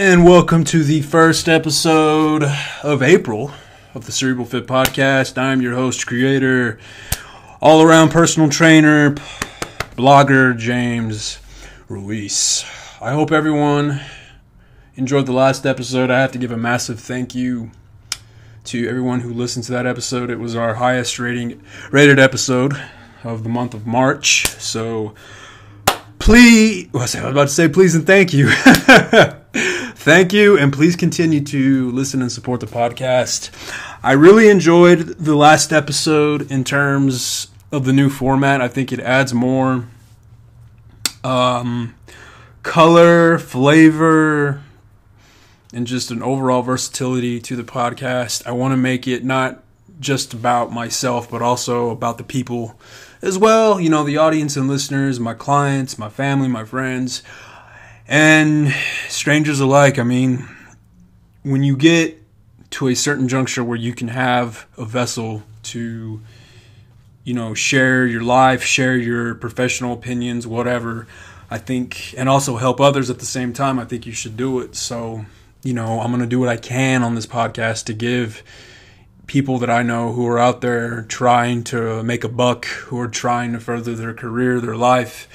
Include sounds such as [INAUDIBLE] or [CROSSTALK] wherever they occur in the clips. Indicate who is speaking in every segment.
Speaker 1: And welcome to the first episode of April of the Cerebral Fit Podcast. I'm your host, creator, all around personal trainer, blogger, James Ruiz. I hope everyone enjoyed the last episode. I have to give a massive thank you to everyone who listened to that episode. It was our highest rating rated episode of the month of March. So please, I was about to say please and thank you. [LAUGHS] thank you, and please continue to listen and support the podcast. I really enjoyed the last episode in terms of the new format. I think it adds more um, color, flavor, and just an overall versatility to the podcast. I want to make it not just about myself, but also about the people as well. You know, the audience and listeners, my clients, my family, my friends, and strangers alike. I mean, when you get to a certain juncture where you can have a vessel to, you know, share your life, share your professional opinions, whatever. I think, and also help others at the same time. I think you should do it. So, you know, I'm going to do what I can on this podcast to give people that I know who are out there trying to make a buck, who are trying to further their career, their life.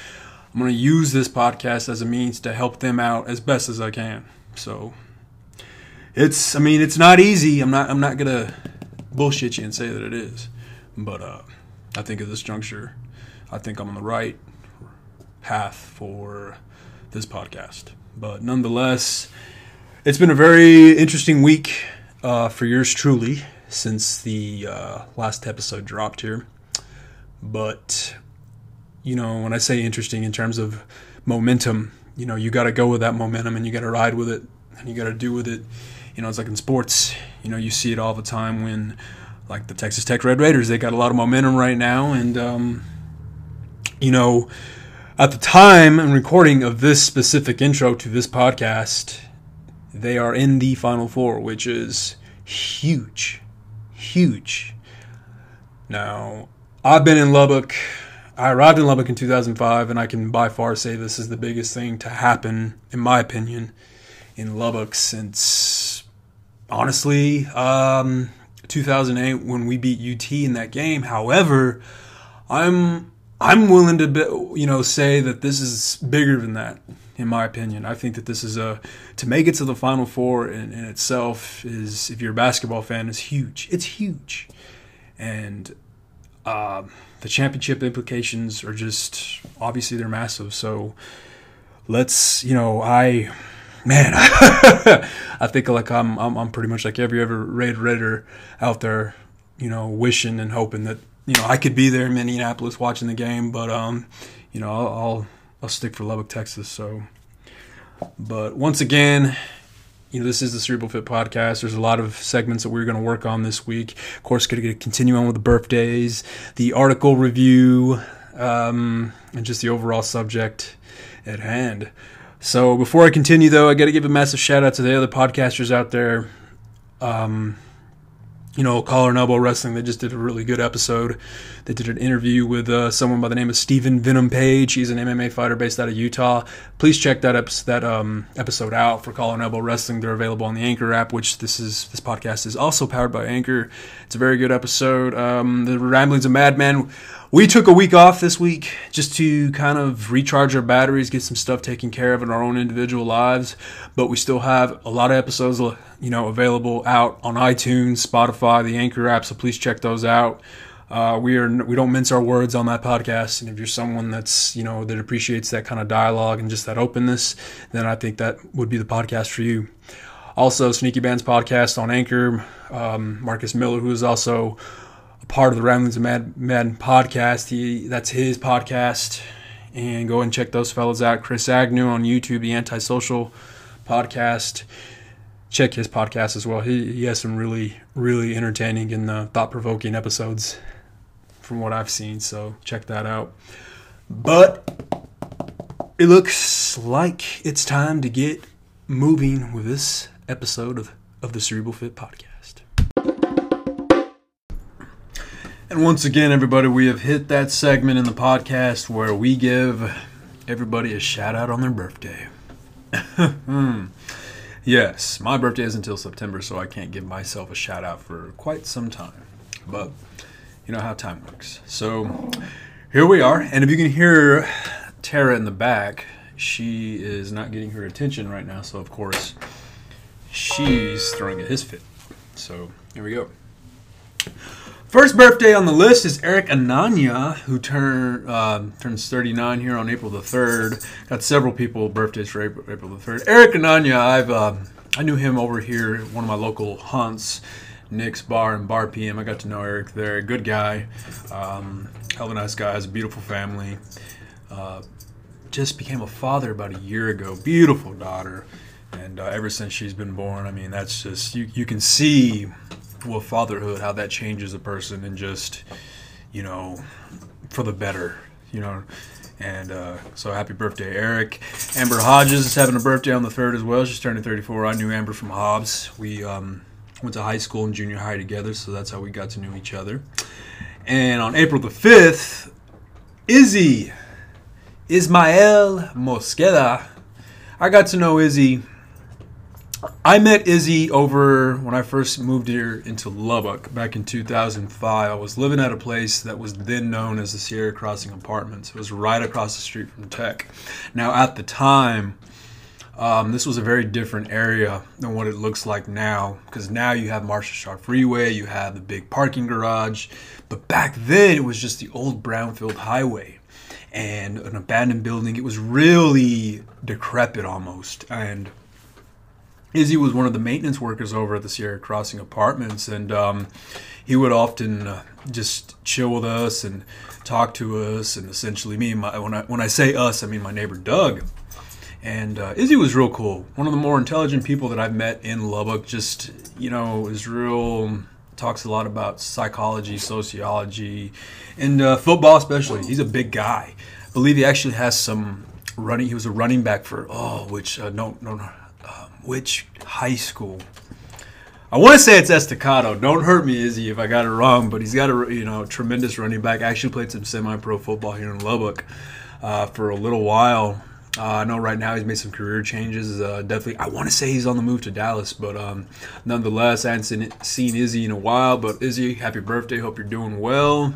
Speaker 1: I'm going to use this podcast as a means to help them out as best as I can. So it's I mean, it's not easy. I'm not I'm not going to bullshit you and say that it is. But uh I think at this juncture, I think I'm on the right path for this podcast. But nonetheless, it's been a very interesting week uh, for yours truly since the uh, last episode dropped here. But, you know, when I say interesting in terms of momentum, you know, you got to go with that momentum and you got to ride with it and you got to do with it. You know, it's like in sports, you know, you see it all the time when, like the Texas Tech Red Raiders, they got a lot of momentum right now. And, um, you know, at the time and recording of this specific intro to this podcast, they are in the Final Four, which is huge. Huge. Now, I've been in Lubbock. I arrived in Lubbock in 2005, and I can by far say this is the biggest thing to happen, in my opinion, in Lubbock since, honestly, um, 2008 when we beat UT in that game. However, I'm I'm willing to, be, you know, say that this is bigger than that. In my opinion, I think that this is a to make it to the Final Four in, in itself is, if you're a basketball fan, is huge. It's huge, and uh, the championship implications are just obviously they're massive. So let's, you know, I man, [LAUGHS] I think like I'm, I'm I'm pretty much like every ever Red Raider out there, you know, wishing and hoping that you know I could be there in Minneapolis watching the game, but um, you know, I'll I'll, I'll stick for Lubbock, Texas. So, but once again. You know, this is the Cerebral Fit Podcast. There's a lot of segments that we're going to work on this week. Of course, going to continue on with the birthdays, the article review, um, and just the overall subject at hand. So before I continue, though, I got to give a massive shout out to the other podcasters out there. Um, you know, Collar and Elbow Wrestling. They just did a really good episode. They did an interview with uh, someone by the name of Stephen Venom Page. He's an MMA fighter based out of Utah. Please check that ep- that um, episode out for Collar and Elbow Wrestling. They're available on the Anchor app, which this is this podcast is also powered by Anchor. It's a very good episode. Um, the Ramblings of Madman. We took a week off this week just to kind of recharge our batteries, get some stuff taken care of in our own individual lives. But we still have a lot of episodes, you know, available out on iTunes, Spotify, the Anchor app. So please check those out. Uh, we are we don't mince our words on that podcast, and if you're someone that's you know that appreciates that kind of dialogue and just that openness, then I think that would be the podcast for you. Also, Sneaky Band's podcast on Anchor. Um, Marcus Miller, who is also part of the Ramblings of Mad Madden podcast. He that's his podcast, and go and check those fellas out. Chris Agnew on YouTube, the Antisocial podcast. Check his podcast as well. He, he has some really really entertaining and uh, thought provoking episodes from what I've seen. So check that out. But it looks like it's time to get moving with this episode of, of the Cerebral Fit podcast. And once again, everybody, we have hit that segment in the podcast where we give everybody a shout out on their birthday. [LAUGHS] Hmm. Yes, my birthday is until September, so I can't give myself a shout out for quite some time. But you know how time works. So here we are, and if you can hear Tara in the back, she is not getting her attention right now, so of course she's throwing a his fit. So here we go. First birthday on the list is Eric Ananya, who turn, uh, turns 39 here on April the 3rd. Got several people birthdays for April, April the 3rd. Eric Ananya, I've uh, I knew him over here at one of my local hunts, Nick's Bar and Bar PM. I got to know Eric there. Good guy, um, hell of a nice guy. Has a beautiful family. Uh, just became a father about a year ago. Beautiful daughter, and uh, ever since she's been born, I mean, that's just you. You can see with fatherhood how that changes a person and just you know for the better you know? And uh, so happy birthday eric. Amber hodges is having a birthday on the third as well. She's turning 34 i knew amber from hobbs. We um, went to high school and junior high together so that's how we got to know each other. And on april the 5th izzy ismael mosqueda. I got to know izzy I met Izzy over when I first moved here into Lubbock back in 2005. I was living at a place that was then known as the Sierra Crossing Apartments. It was right across the street from Tech. Now, at the time, um, this was a very different area than what it looks like now because now you have Marsha Sharp Freeway, you have the big parking garage, but back then it was just the old Brownfield Highway and an abandoned building. It was really decrepit almost. And Izzy was one of the maintenance workers over at the Sierra Crossing Apartments, and um, he would often uh, just chill with us and talk to us, and essentially me. And my, when I when I say us, I mean my neighbor Doug. And uh, Izzy was real cool. One of the more intelligent people that I've met in Lubbock. Just you know, is real. Talks a lot about psychology, sociology, and uh, football especially. He's a big guy. I believe he actually has some running. He was a running back for oh, which uh, no no no which high school? I want to say it's Estacado. Don't hurt me, Izzy, if I got it wrong. But he's got a you know tremendous running back. Actually played some semi-pro football here in Lubbock uh, for a little while. Uh, I know right now he's made some career changes. Uh, definitely, I want to say he's on the move to Dallas, but um, nonetheless, I hadn't seen, seen Izzy in a while. But Izzy, happy birthday! Hope you're doing well.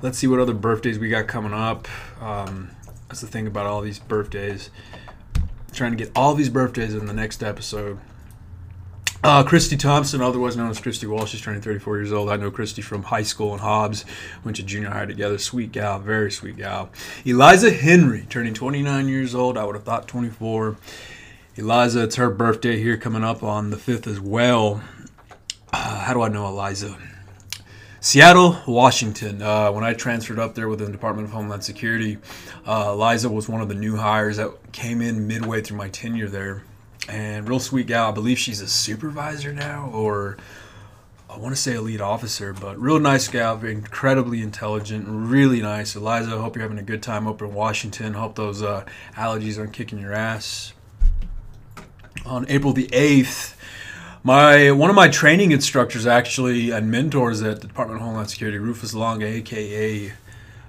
Speaker 1: Let's see what other birthdays we got coming up. Um, that's the thing about all these birthdays trying to get all these birthdays in the next episode. Uh, Christy Thompson, otherwise known as Christy Walsh, is turning 34 years old. I know Christy from high school in Hobbs. Went to junior high together. Sweet gal, very sweet gal. Eliza Henry, turning 29 years old. I would have thought 24. Eliza, it's her birthday here coming up on the 5th as well. Uh, how do I know Eliza? Seattle, Washington. Uh, when I transferred up there with the Department of Homeland Security, uh, Liza was one of the new hires that came in midway through my tenure there. And real sweet gal. I believe she's a supervisor now, or I want to say a lead officer, but real nice gal, incredibly intelligent, really nice. Eliza, hope you're having a good time up in Washington. Hope those uh, allergies aren't kicking your ass. On April the 8th, my one of my training instructors actually and mentors at the Department of Homeland Security, Rufus Long, aka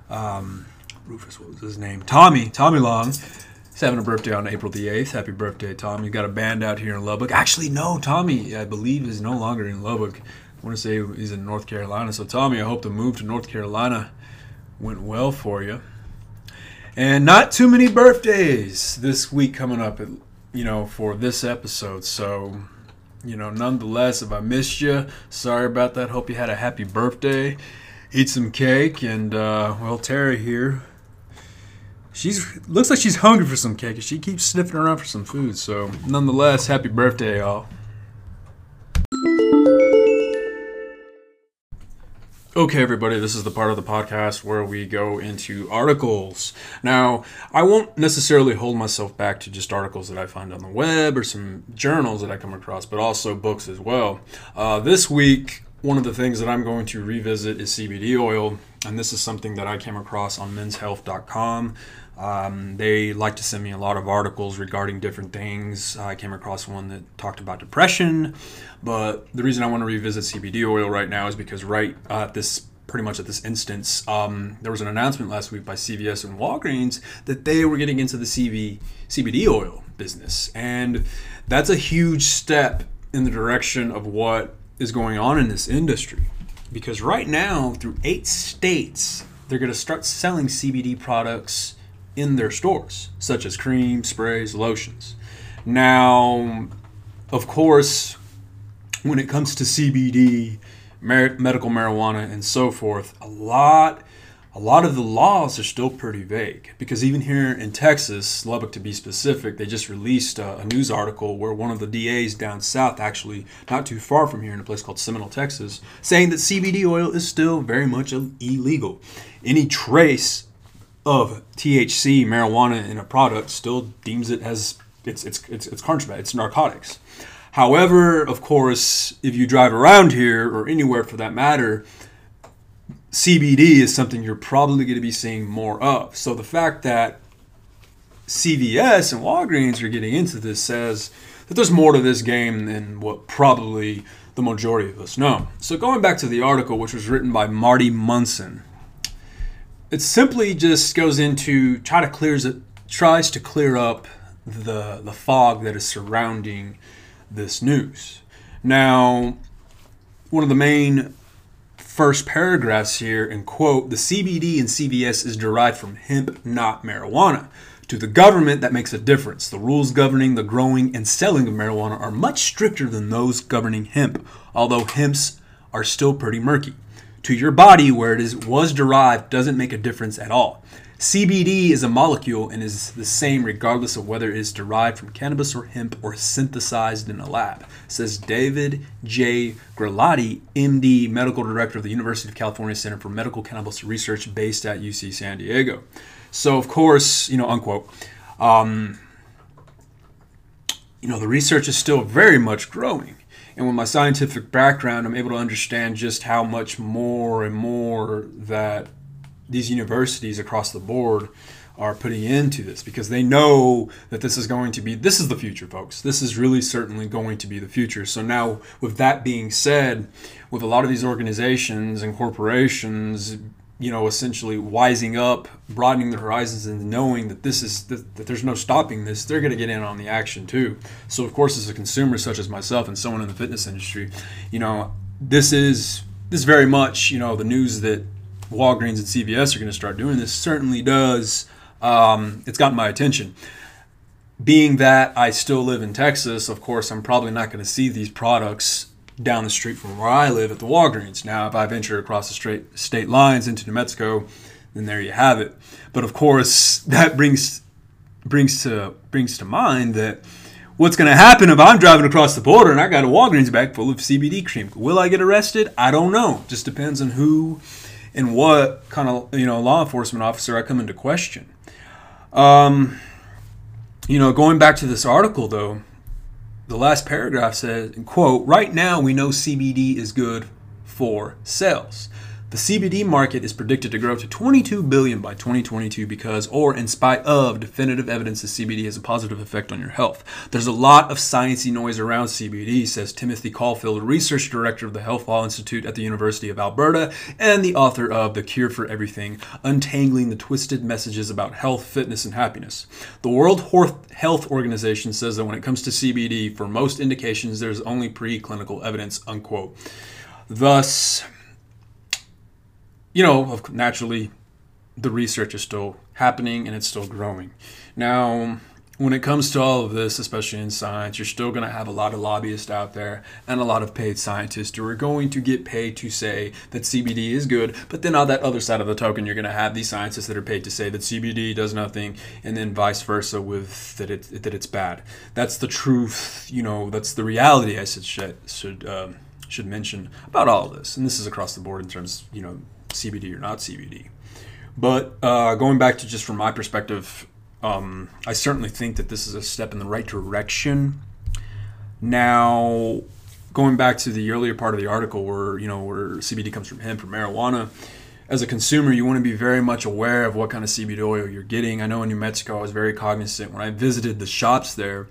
Speaker 1: um, Rufus, what was his name? Tommy, Tommy Long. He's having a birthday on April the 8th. Happy birthday, Tommy. He's got a band out here in Lubbock. Actually, no, Tommy, I believe, is no longer in Lubbock. I want to say he's in North Carolina. So, Tommy, I hope the move to North Carolina went well for you. And not too many birthdays this week coming up, you know, for this episode. So, you know, nonetheless, if I missed you, sorry about that. Hope you had a happy birthday. Eat some cake, and uh, well, Terry here. She's looks like she's hungry for some cake. She keeps sniffing around for some food. So, nonetheless, happy birthday, y'all. Okay, everybody, this is the part of the podcast where we go into articles. Now, I won't necessarily hold myself back to just articles that I find on the web or some journals that I come across, but also books as well. Uh, this week, one of the things that I'm going to revisit is CBD oil, and this is something that I came across on menshealth.com. Um, they like to send me a lot of articles regarding different things. I came across one that talked about depression, but the reason I want to revisit CBD oil right now is because right at this pretty much at this instance, um, there was an announcement last week by CVS and Walgreens that they were getting into the CV, CBD oil business. And that's a huge step in the direction of what is going on in this industry. Because right now, through eight states, they're going to start selling CBD products in their stores, such as creams, sprays, lotions. Now, of course, when it comes to CBD, medical marijuana, and so forth, a lot a lot of the laws are still pretty vague because even here in Texas, Lubbock to be specific, they just released a, a, news article where one of the DAs down south, actually not too far from here in a place called Seminole, Texas, saying that CBD oil is still very much illegal. Any trace of THC, marijuana in a product, still deems it as it's it's it's, it's contraband, it's narcotics. However, of course, if you drive around here or anywhere for that matter, CBD is something you're probably going to be seeing more of. So the fact that CVS and Walgreens are getting into this says that there's more to this game than what probably the majority of us know. So going back to the article, which was written by Marty Munson, it simply just goes into try to clears it tries to clear up the the fog that is surrounding this news. Now, one of the main first paragraphs here and quote the CBD and CVS is derived from hemp, not marijuana. To the government, that makes a difference. The rules governing the growing and selling of marijuana are much stricter than those governing hemp, although hemps are still pretty murky. To your body, where it is was derived doesn't make a difference at all. CBD is a molecule and is the same regardless of whether it is derived from cannabis or hemp or synthesized in a lab, says David J. Grelotti, MD, Medical Director of the University of California Center for Medical Cannabis Research based at UC San Diego. So, of course, you know, unquote. Um, you know, the research is still very much growing. And with my scientific background, I'm able to understand just how much more and more that these universities across the board are putting into this because they know that this is going to be this is the future folks. This is really certainly going to be the future. So now with that being said with a lot of these organizations and corporations you know essentially wising up broadening their horizons and knowing that this is that, that there's no stopping this they're going to get in on the action too so of course as a consumer such as myself and someone in the fitness industry you know this is this very much you know the news that Walgreens and CVS are going to start doing this certainly does. Um, it's gotten my attention. Being that I still live in Texas, of course, I'm probably not going to see these products down the street from where I live at the Walgreens. Now, if I venture across the straight state lines into New Mexico, then there you have it. But of course, [LAUGHS] that brings brings to brings to mind that what's going to happen if I'm driving across the border and I got a Walgreens bag full of CBD cream? Will I get arrested? I don't know. Just depends on who and what kind of you know law enforcement officer I come into question. Um, you know, going back to this article though, the last paragraph says, in "quote Right now, we know CBD is good for sales." The CBD market is predicted to grow to 22 billion by 2022 because or in spite of definitive evidence that CBD has a positive effect on your health. There's a lot of sciencey noise around CBD, says Timothy Caulfield, research director of the Health Law Institute at the University of Alberta and the author of The Cure for Everything: Untangling the Twisted Messages about Health, Fitness and Happiness. The World Health Organization says that when it comes to CBD, for most indications there's only preclinical evidence, unquote. Thus, you know, naturally, the research is still happening and it's still growing. Now, when it comes to all of this, especially in science, you're still going to have a lot of lobbyists out there and a lot of paid scientists who are going to get paid to say that CBD is good. But then on that other side of the token, you're going to have these scientists that are paid to say that CBD does nothing, and then vice versa with that it that it's bad. That's the truth. You know, that's the reality. I should should um, should mention about all of this, and this is across the board in terms, you know, CBD or not CBD. But uh, going back to just from my perspective, um, I certainly think that this is a step in the right direction. Now, going back to the earlier part of the article where you know where CBD comes from hemp or marijuana, as a consumer, you want to be very much aware of what kind of CBD oil you're getting. I know in New Mexico, I was very cognizant when I visited the shops there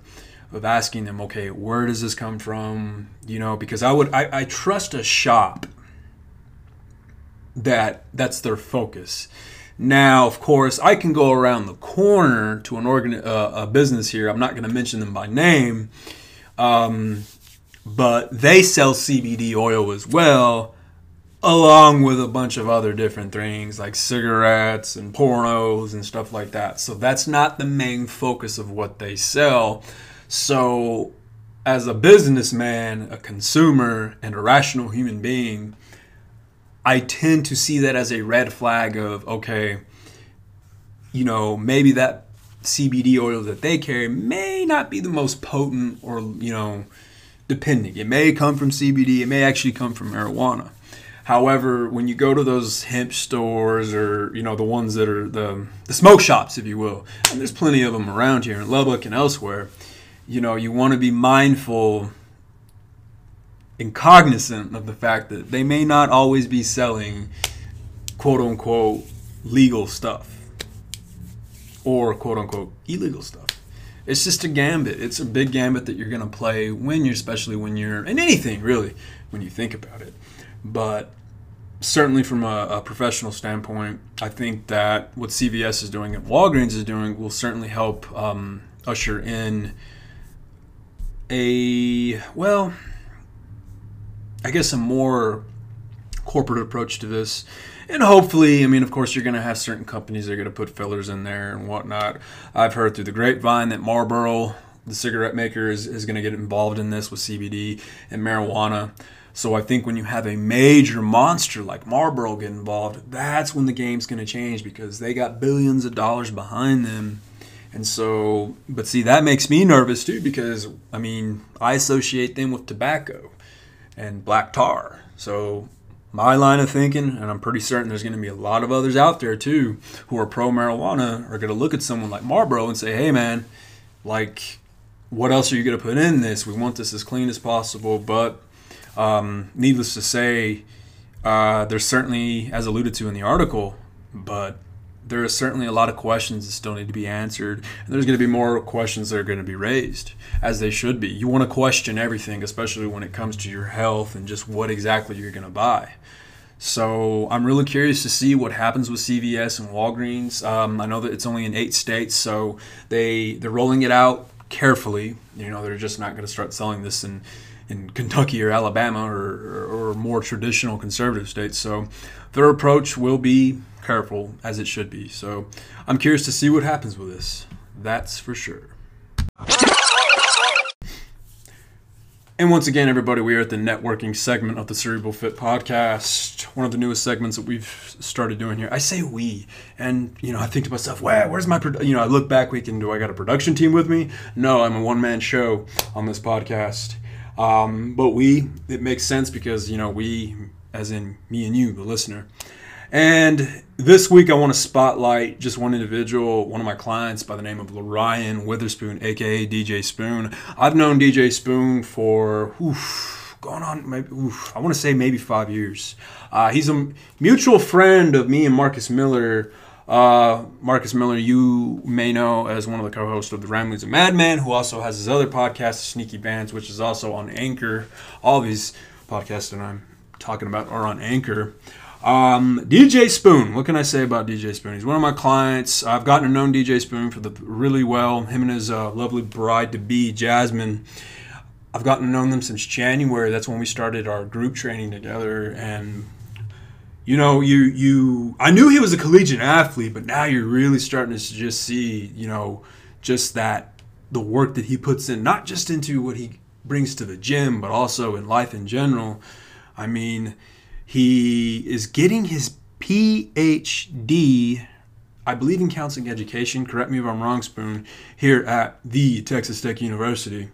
Speaker 1: of asking them, okay, where does this come from? You know, because I would I, I trust a shop that that's their focus. Now, of course, I can go around the corner to an organ, uh, a business here. I'm not going to mention them by name, um, but they sell CBD oil as well, along with a bunch of other different things like cigarettes and pornos and stuff like that. So that's not the main focus of what they sell. So, as a businessman, a consumer, and a rational human being, I tend to see that as a red flag of okay, you know, maybe that CBD oil that they carry may not be the most potent or, you know, depending. It may come from CBD, it may actually come from marijuana. However, when you go to those hemp stores or, you know, the ones that are the, the smoke shops, if you will, and there's plenty of them around here in Lubbock and elsewhere, you know, you want to be mindful and cognizant of the fact that they may not always be selling quote unquote legal stuff or quote unquote illegal stuff. It's just a gambit. It's a big gambit that you're going to play when you're, especially when you're in anything really, when you think about it. But certainly from a, a, professional standpoint, I think that what CVS is doing and Walgreens is doing will certainly help um, usher in a, well, I guess a more corporate approach to this. And hopefully, I mean, of course, you're going to have certain companies that are going to put fillers in there and whatnot. I've heard through the grapevine that Marlboro, the cigarette maker, is, is going to get involved in this with CBD and marijuana. So I think when you have a major monster like Marlboro get involved, that's when the game's going to change because they got billions of dollars behind them. And so, but see, that makes me nervous too because, I mean, I associate them with tobacco and black tar. So my line of thinking, and I'm pretty certain there's going to be a lot of others out there too who are pro marijuana, are going to look at someone like Marlboro and say, hey man, like, what else are you going to put in this? We want this as clean as possible. But um, needless to say, uh, there's certainly, as alluded to in the article, but there are certainly a lot of questions that still need to be answered. And there's going to be more questions that are going to be raised, as they should be. You want to question everything, especially when it comes to your health and just what exactly you're going to buy. So I'm really curious to see what happens with CVS and Walgreens. Um, I know that it's only in eight states, so they they're rolling it out carefully. You know, they're just not going to start selling this in in Kentucky or Alabama or, or, or more traditional conservative states. So their approach will be careful as it should be. So I'm curious to see what happens with this. That's for sure. And once again, everybody, we are at the networking segment of the Cerebral Fit podcast, one of the newest segments that we've started doing here. I say we, and you know, I think to myself, "Wow, where's my?" Produ-? You know, I look back, weekend, do I got a production team with me? No, I'm a one man show on this podcast. Um, but we, it makes sense because you know we, as in me and you, the listener, and this week, I want to spotlight just one individual, one of my clients by the name of Ryan Witherspoon, aka DJ Spoon. I've known DJ Spoon for oof, going on maybe oof, I want to say maybe five years. Uh, he's a mutual friend of me and Marcus Miller. Uh, Marcus Miller, you may know as one of the co-hosts of the Ramblings of Madman, who also has his other podcast, Sneaky Bands, which is also on Anchor. All these podcasts that I'm talking about are on Anchor. Um, DJ Spoon, what can I say about DJ Spoon? He's one of my clients. I've gotten to know DJ Spoon for the really well. Him and his uh, lovely bride to be, Jasmine. I've gotten to know them since January. That's when we started our group training together. And you know, you you I knew he was a collegiate athlete, but now you're really starting to just see, you know, just that the work that he puts in, not just into what he brings to the gym, but also in life in general. I mean, he is getting his PhD, I believe in counseling education. Correct me if I'm wrong, Spoon. Here at the Texas Tech University,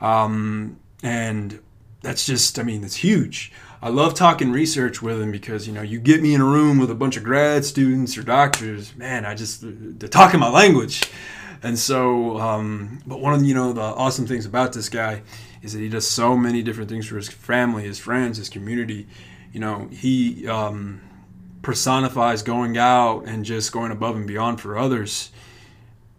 Speaker 1: um, and that's just, I mean, it's huge. I love talking research with him because you know you get me in a room with a bunch of grad students or doctors, man. I just they're talking my language, and so. Um, but one of you know the awesome things about this guy is that he does so many different things for his family, his friends, his community, you know, he um, personifies going out and just going above and beyond for others.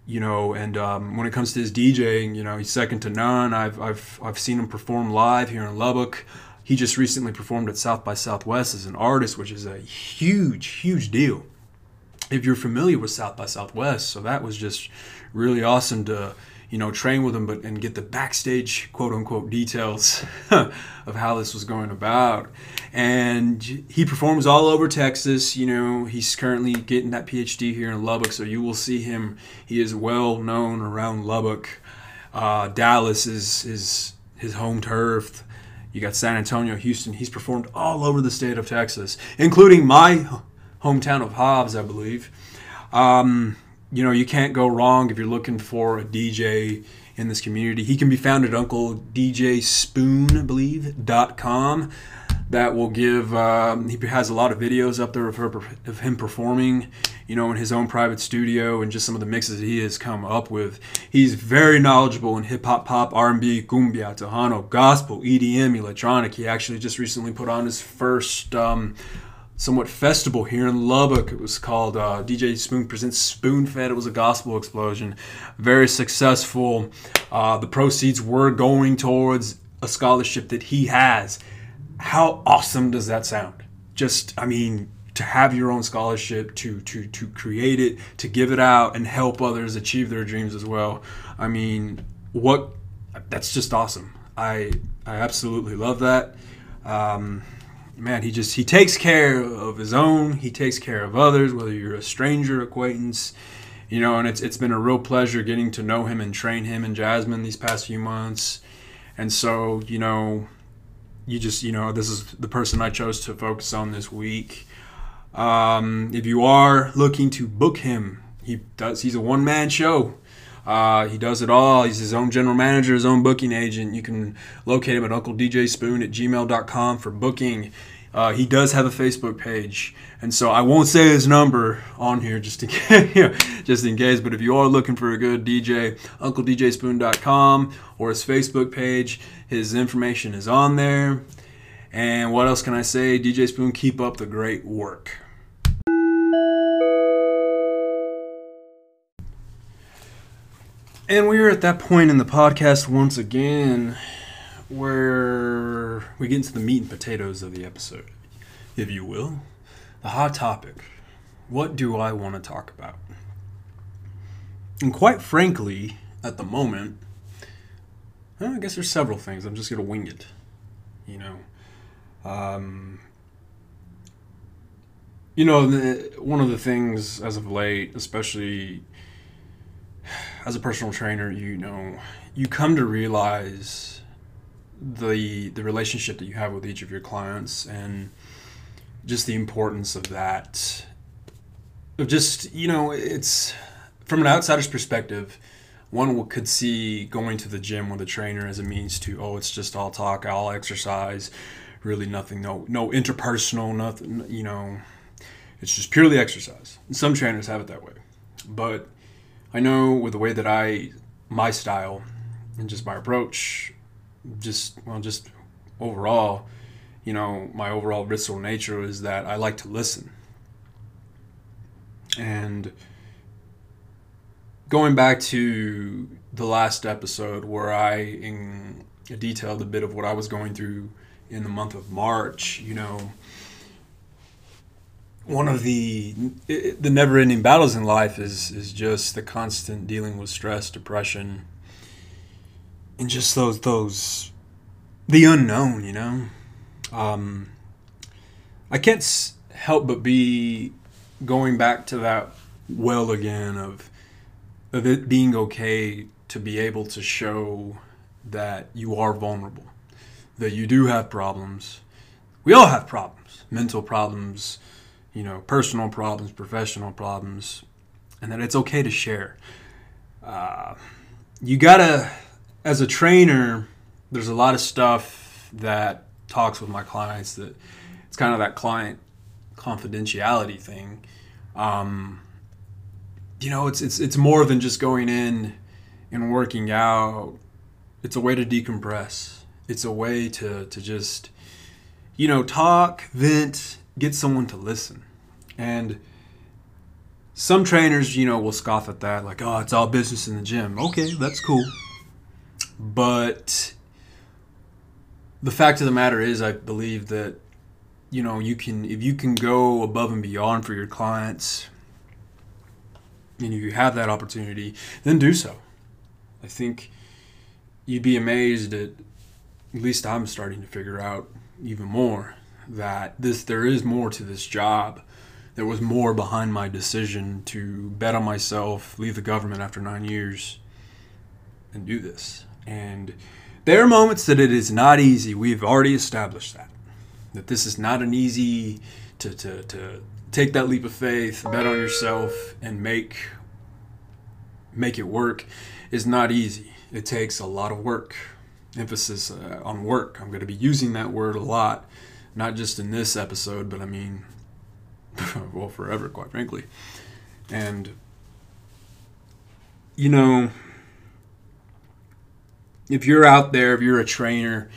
Speaker 1: You know, and um, when it comes to his DJing, you know, he's second to none. I've, I've, I've seen him perform live here in Lubbock. He just recently performed at South by Southwest as an artist, which is a huge, huge deal. if you're familiar with South by Southwest. So that was just really awesome to you know train with him, but and get the backstage quote unquote details [LAUGHS] of how this was going about. And he performs all over Texas. You know, he's currently getting that PhD here in Lubbock, so you will see him. He is well known around Lubbock. Uh, Dallas is is his home turf. You got San Antonio, Houston. He's performed all over the state of Texas, including my hometown of Hobbs, I believe. Um, you know, you can't go wrong if you're looking for a DJ in this community. He can be found at Uncle DJ Spoon, I believe, dot com. That will give. Um, he has a lot of videos up there of, her, of him performing, you know, in his own private studio and just some of the mixes that he has come up with. He's very knowledgeable in hip hop, pop, R&B, cumbia, tejano, gospel, EDM, electronic. He actually just recently put on his first um, somewhat festival here in Lubbock. It was called uh, DJ Spoon Presents Spoon Fed. It was a gospel explosion. Very successful. Uh, the proceeds were going towards a scholarship that he has. How awesome does that sound? Just, I mean, to have your own scholarship, to to to create it, to give it out, and help others achieve their dreams as well. I mean, what? That's just awesome. I I absolutely love that. Um, man, he just he takes care of his own. He takes care of others, whether you're a stranger, acquaintance, you know. And it's it's been a real pleasure getting to know him and train him and Jasmine these past few months. And so, you know, you just you know this is the person I chose to focus on this week. Um, if you are looking to book him, he does. He's a one man show. Uh, he does it all. He's his own general manager, his own booking agent. You can locate him at UncleDJSpoon at gmail.com for booking. Uh, he does have a Facebook page, and so I won't say his number on here just in [LAUGHS] case, just in case. But if you are looking for a good DJ, UncleDJSpoon.com or his Facebook page, his information is on there. And what else can I say? DJ Spoon, keep up the great work. And we're at that point in the podcast once again where we get into the meat and potatoes of the episode, if you will. The hot topic. What do I want to talk about? And quite frankly, at the moment, I guess there's several things. I'm just going to wing it. You know, um, you know, the, one of the things as of late, especially as a personal trainer, you know, you come to realize the the relationship that you have with each of your clients and just the importance of that. Of just you know it's from an outsider's perspective one could see going to the gym with a trainer as a means to oh it's just all talk all exercise really nothing no no interpersonal nothing you know it's just purely exercise. And some trainers have it that way. But I know with the way that I, my style, and just my approach, just well, just overall, you know, my overall visceral nature is that I like to listen. And going back to the last episode where I in, detailed a bit of what I was going through in the month of March, you know, one of the the never ending battles in life is is just the constant dealing with stress, depression, and just those those the unknown. You know, um, I can't help but be going back to that well again of of it being okay to be able to show that you are vulnerable, that you do have problems. We all have problems, mental problems you know, personal problems, professional problems, and that it's okay to share. Uh, you gotta, as a trainer, there's a lot of stuff that talks with my clients that it's kind of that client confidentiality thing. Um, you know, it's it's it's more than just going in and working out. It's a way to decompress. It's a way to to just you know talk, vent, get someone to listen. And some trainers, you know, will scoff at that, like, oh, it's all business in the gym. Okay, that's cool. But the fact of the matter is, I believe that, you know, you can, if you can go above and beyond for your clients, and you have that opportunity, then do so. I think you'd be amazed at at least I'm starting to figure out even more that this there is more to this job. There was more behind my decision to bet on myself, leave the government after 9 years and do this. And there are moments that it is not easy. We've already established that. That this is not an easy to, to, to take that leap of faith, bet on yourself, and make make it work is not easy. It takes a lot of work. Emphasis uh, on work. I'm going to be using that word a lot, not just in this episode, but I mean, [LAUGHS] well, forever, quite frankly. And, you know, if you're out there, if you're a trainer,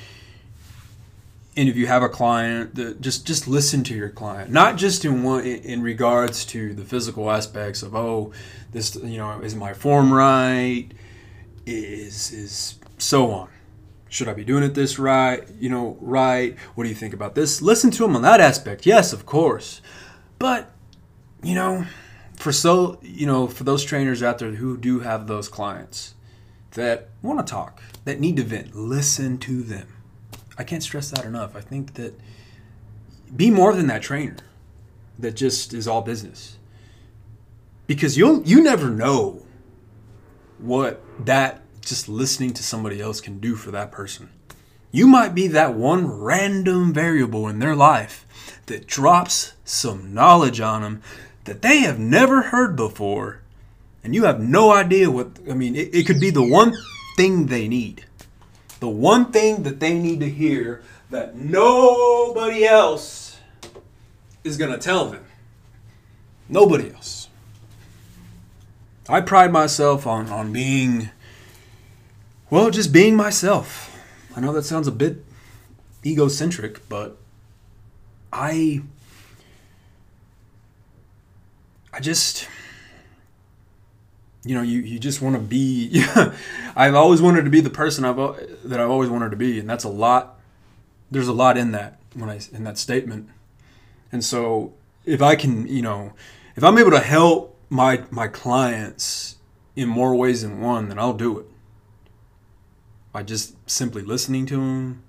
Speaker 1: and if you have a client, just just listen to your client, not just in one in regards to the physical aspects of oh, this you know is my form right, is is so on. Should I be doing it this right? You know, right? What do you think about this? Listen to them on that aspect. Yes, of course, but you know, for so you know for those trainers out there who do have those clients that want to talk, that need to vent, listen to them I can't stress that enough. I think that be more than that trainer that just is all business. Because you'll you never know what that just listening to somebody else can do for that person. You might be that one random variable in their life that drops some knowledge on them that they have never heard before, and you have no idea what. I mean, it, it could be the one thing they need the one thing that they need to hear that nobody else is going to tell them. Nobody else. I pride myself on, on being, well, just being myself. I know that sounds a bit egocentric, but I. I just you know, you, you just want to be. [LAUGHS] I've always wanted to be the person I've that I've always wanted to be, and that's a lot. There's a lot in that when I in that statement, and so if I can, you know, if I'm able to help my my clients in more ways than one, then I'll do it. By just simply listening to them,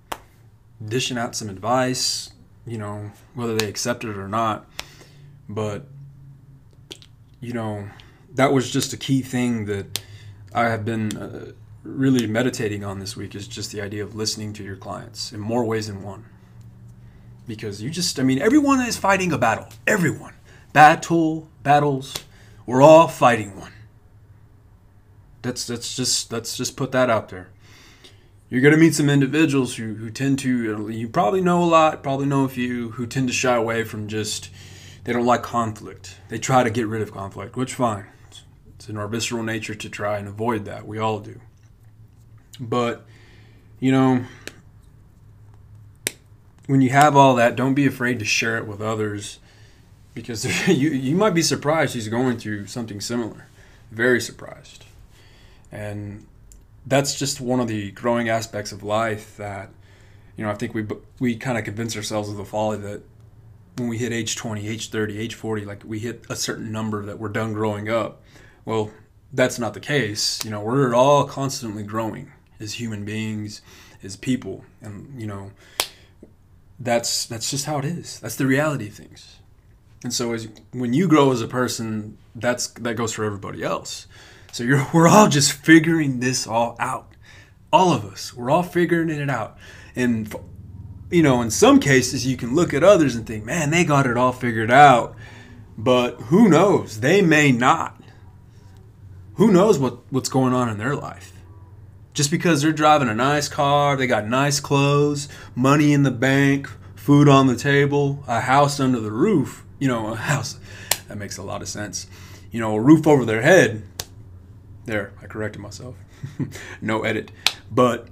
Speaker 1: dishing out some advice, you know, whether they accept it or not, but you know that was just a key thing that I have been uh, really meditating on this week is just the idea of listening to your clients in more ways than one. Because you just, I mean, everyone is fighting a battle. Everyone. Battle, battles, we're all fighting one. That's that's just let's just put that out there. You're gonna meet some individuals who, who tend to you probably know a lot, probably know a few who tend to shy away from just they don't like conflict. They try to get rid of conflict, which fine. It's in our visceral nature to try and avoid that. We all do. But, you know, when you have all that, don't be afraid to share it with others because [LAUGHS] you, you might be surprised he's going through something similar. Very surprised. And that's just one of the growing aspects of life that, you know, I think we, we kind of convince ourselves of the folly that when we hit age 20, age 30, age 40, like we hit a certain number that we're done growing up. Well, that's not the case. You know, we're all constantly growing as human beings, as people, and you know, that's that's just how it is. That's the reality of things. And so, as when you grow as a person, that's that goes for everybody else. So we're all just figuring this all out. All of us, we're all figuring it out. And you know, in some cases, you can look at others and think, man, they got it all figured out. But who knows? They may not who knows what, what's going on in their life? Just because they're driving a nice car, they got nice clothes, money in the bank, food on the table, a house under the roof, you know, [LAUGHS] a house, that makes a lot of sense. You know, a roof over their head. There, I corrected myself. [LAUGHS] no edit. But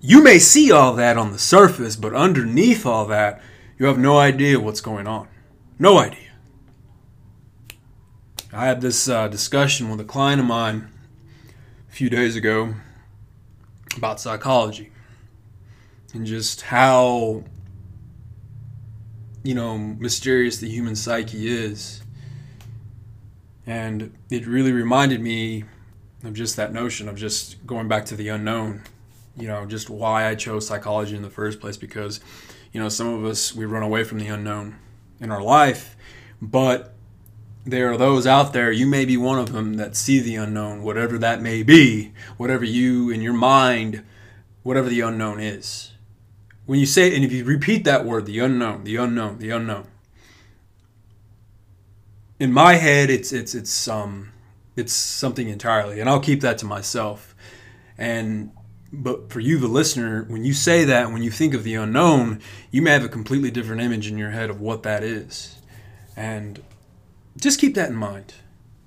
Speaker 1: you may see all that on the surface, but underneath all that, you have no idea what's going on. No idea. I had this uh, discussion with a client of mine a few days ago about psychology and just how you know mysterious the human psyche is And it really reminded me of just that notion of just going back to the unknown, you know, just why I chose psychology in the first place because, you know, some of us, we run away from the unknown in our life, but there are those out there, you may be one of them that see the unknown, whatever that may be, whatever you in your mind, whatever the unknown is. When you say, and if you repeat that word, the unknown, the unknown, the unknown, in my head, it's it's it's um it's something entirely, and I'll keep that to myself. And but for you, the listener, when you say that, when you think of the unknown, you may have a completely different image in your head of what that is, and just keep that in mind.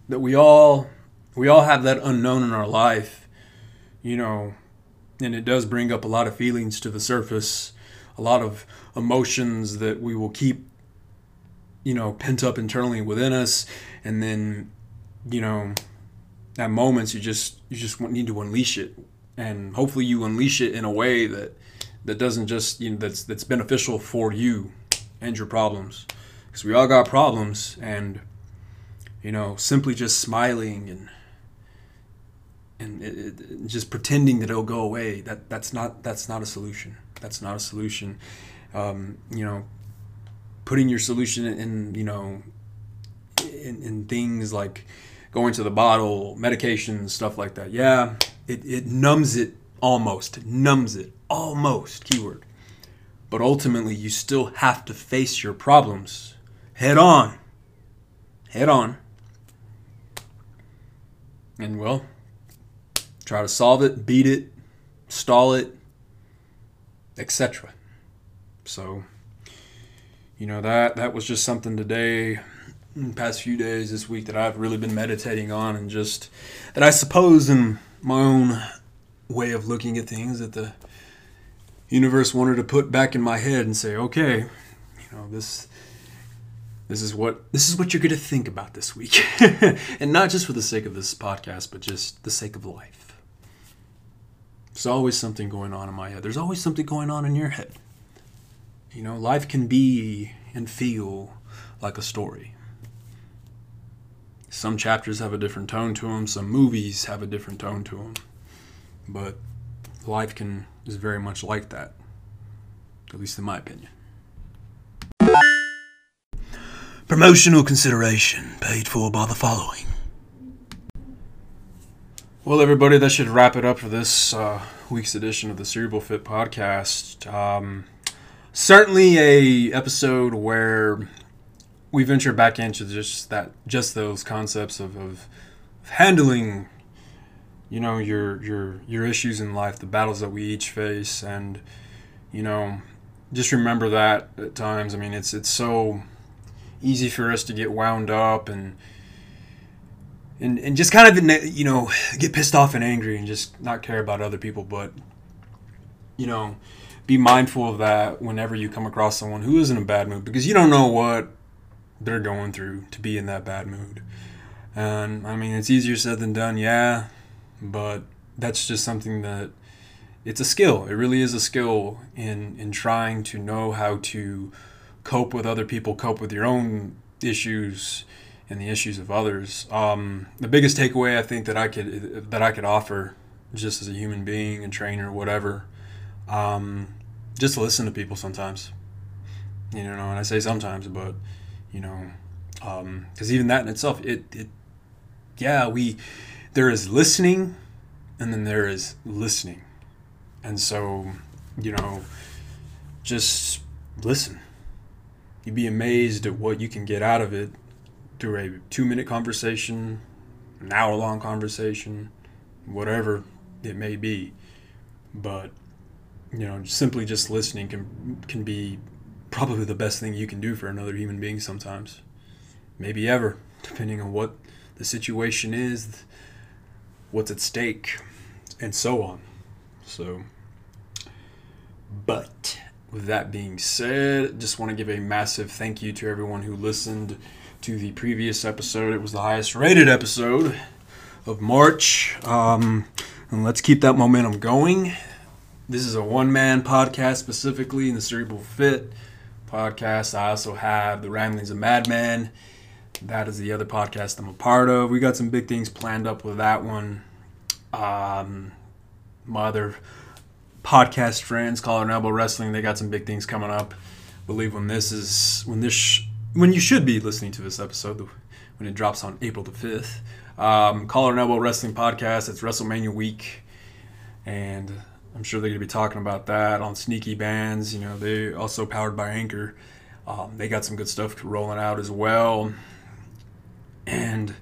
Speaker 1: That we all we all have that unknown in our life, you know, and it does bring up a lot of feelings to the surface, a lot of emotions that we will keep you know pent up internally within us and then you know at moments you just you just need to unleash it. And hopefully you unleash it in a way that that doesn't just you know that's that's beneficial for you and your problems. Because we all got problems and you know simply just smiling and and it, it, just pretending that it'll go away that that's not that's not a solution. That's not a solution. Um, you know putting your solution in, you know, in, in things like going to the bottle, medications, stuff like that. Yeah, it, it numbs it almost, numbs it almost, keyword. But ultimately, you still have to face your problems head on. Head on. And well, try to solve it, beat it, stall it, etc. So, you know that that was just something today past few days this week that I've really been meditating on and just that I suppose in my own way of looking at things that the universe wanted to put back in my head and say okay you know this this is what this is what you're going to think about this week. [LAUGHS] And not just for the sake of this podcast but just the sake of life. There's always something going on in my head. There's always something going on in your head. You know, life can be and feel like a story. Some chapters have a different tone to them, some movies have a different tone to them. But life can is very much like that. At least in my opinion. Promotional consideration paid for by the following. Well, everybody, that should wrap it up for this uh, week's edition of the Cerebral Fit podcast. Um, certainly a episode where we venture back into just that just those concepts of, of handling you know your your your issues in life the battles that we each face. And you know just remember that at times. I mean it's it's so easy for us to get wound up and and, and just kind of you know get pissed off and angry and just not care about other people. But you know be mindful of that whenever you come across someone who is in a bad mood because you don't know what they're going through to be in that bad mood. And I mean, it's easier said than done, yeah, but that's just something that it's a skill. It really is a skill in in trying to know how to cope with other people, cope with your own issues and the issues of others. Um, the biggest takeaway I think that I could that I could offer, just as a human being and trainer, whatever, um, just listen to people sometimes. You know, and I say sometimes, but you know, because um, even that in itself, it, it, yeah, we, there is listening, and then there is listening, and so you know, just listen. You'd be amazed at what you can get out of it through a two-minute conversation, an hour-long conversation, whatever it may be, but you know, simply just listening can can be probably the best thing you can do for another human being sometimes. Maybe ever, depending on what the situation is, what's at stake, and so on. So, but with that being said, just want to give a massive thank you to everyone who listened to the previous episode. It was the highest rated episode of March. Um, and let's keep that momentum going. This is a one man podcast specifically in the Cerebral Fit podcast. I also have the Ramblings of Madman. That is the other podcast I'm a part of. We got some big things planned up with that one. Um, my other podcast friends, Collar and Elbow Wrestling, they got some big things coming up. I believe when this is when this sh- when you should be listening to this episode when it drops on April the fifth. Um, Collar and Elbow Wrestling Podcast. It's WrestleMania week, and I'm sure they're going to be talking about that on Sneaky Bands. You know, they also powered by Anchor. Um, they got some good stuff rolling out as well. And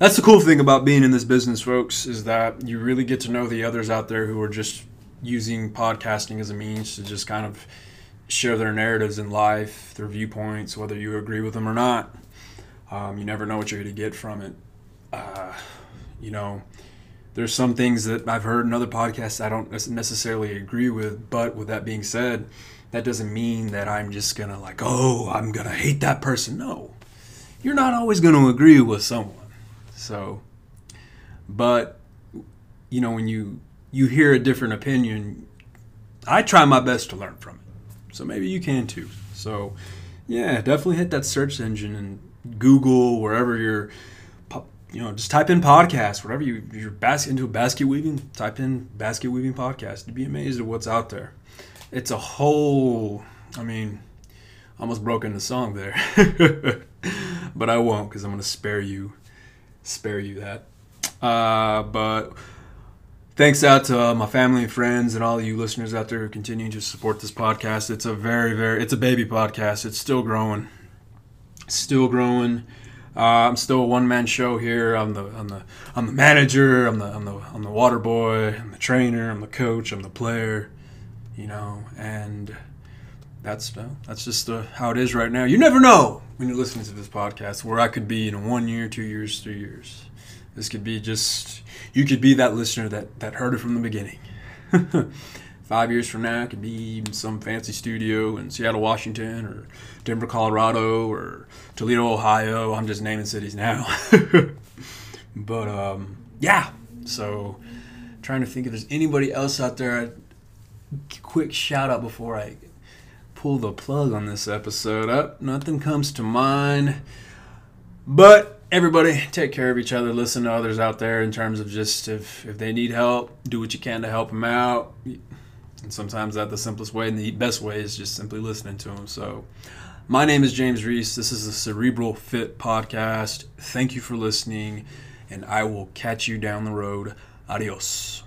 Speaker 1: that's the cool thing about being in this business, folks, is that you really get to know the others out there who are just using podcasting as a means to just kind of share their narratives in life, their viewpoints, whether you agree with them or not. Um, you never know what you're going to get from it. Uh, you know, there's some things that I've heard in other podcasts I don't necessarily agree with, but with that being said, that doesn't mean that I'm just gonna like, oh, I'm gonna hate that person. No, you're not always gonna agree with someone. So, but you know, when you you hear a different opinion, I try my best to learn from it. So maybe you can too. So, yeah, definitely hit that search engine and Google wherever you're you know, just type in podcast, whatever you you're into basket weaving, type in basket weaving podcast. You'd be amazed at what's out there. It's a whole. I mean, almost broke into song there, [LAUGHS] but I won't because I'm gonna spare you, spare you that. Uh, but thanks out to uh, my family and friends and all you listeners out there who continue to support this podcast. It's a very, very, it's a baby podcast. It's still growing, still growing. Uh, I'm still a one man show here. I'm the I'm the I'm the manager. I'm the I'm the I'm the water boy. I'm the trainer. I'm the coach. I'm the player. You know, and that's uh, that's just uh, how it is right now. You never know when you're listening to this podcast where I could be in one year, two years, three years. This could be just you could be that listener that that heard it from the beginning. [LAUGHS] Five years from now, it could be some fancy studio in Seattle, Washington, or Denver, Colorado, or Toledo, Ohio. I'm just naming cities now. [LAUGHS] but um, yeah, so trying to think if there's anybody else out there. Quick shout out before I pull the plug on this episode. Up, nothing comes to mind. But everybody, take care of each other. Listen to others out there in terms of just if if they need help, do what you can to help them out. And sometimes that the simplest way and the best way is just simply listening to them. So. My name is James Reese. This is the Cerebral Fit Podcast. Thank you for listening, and I will catch you down the road. Adios.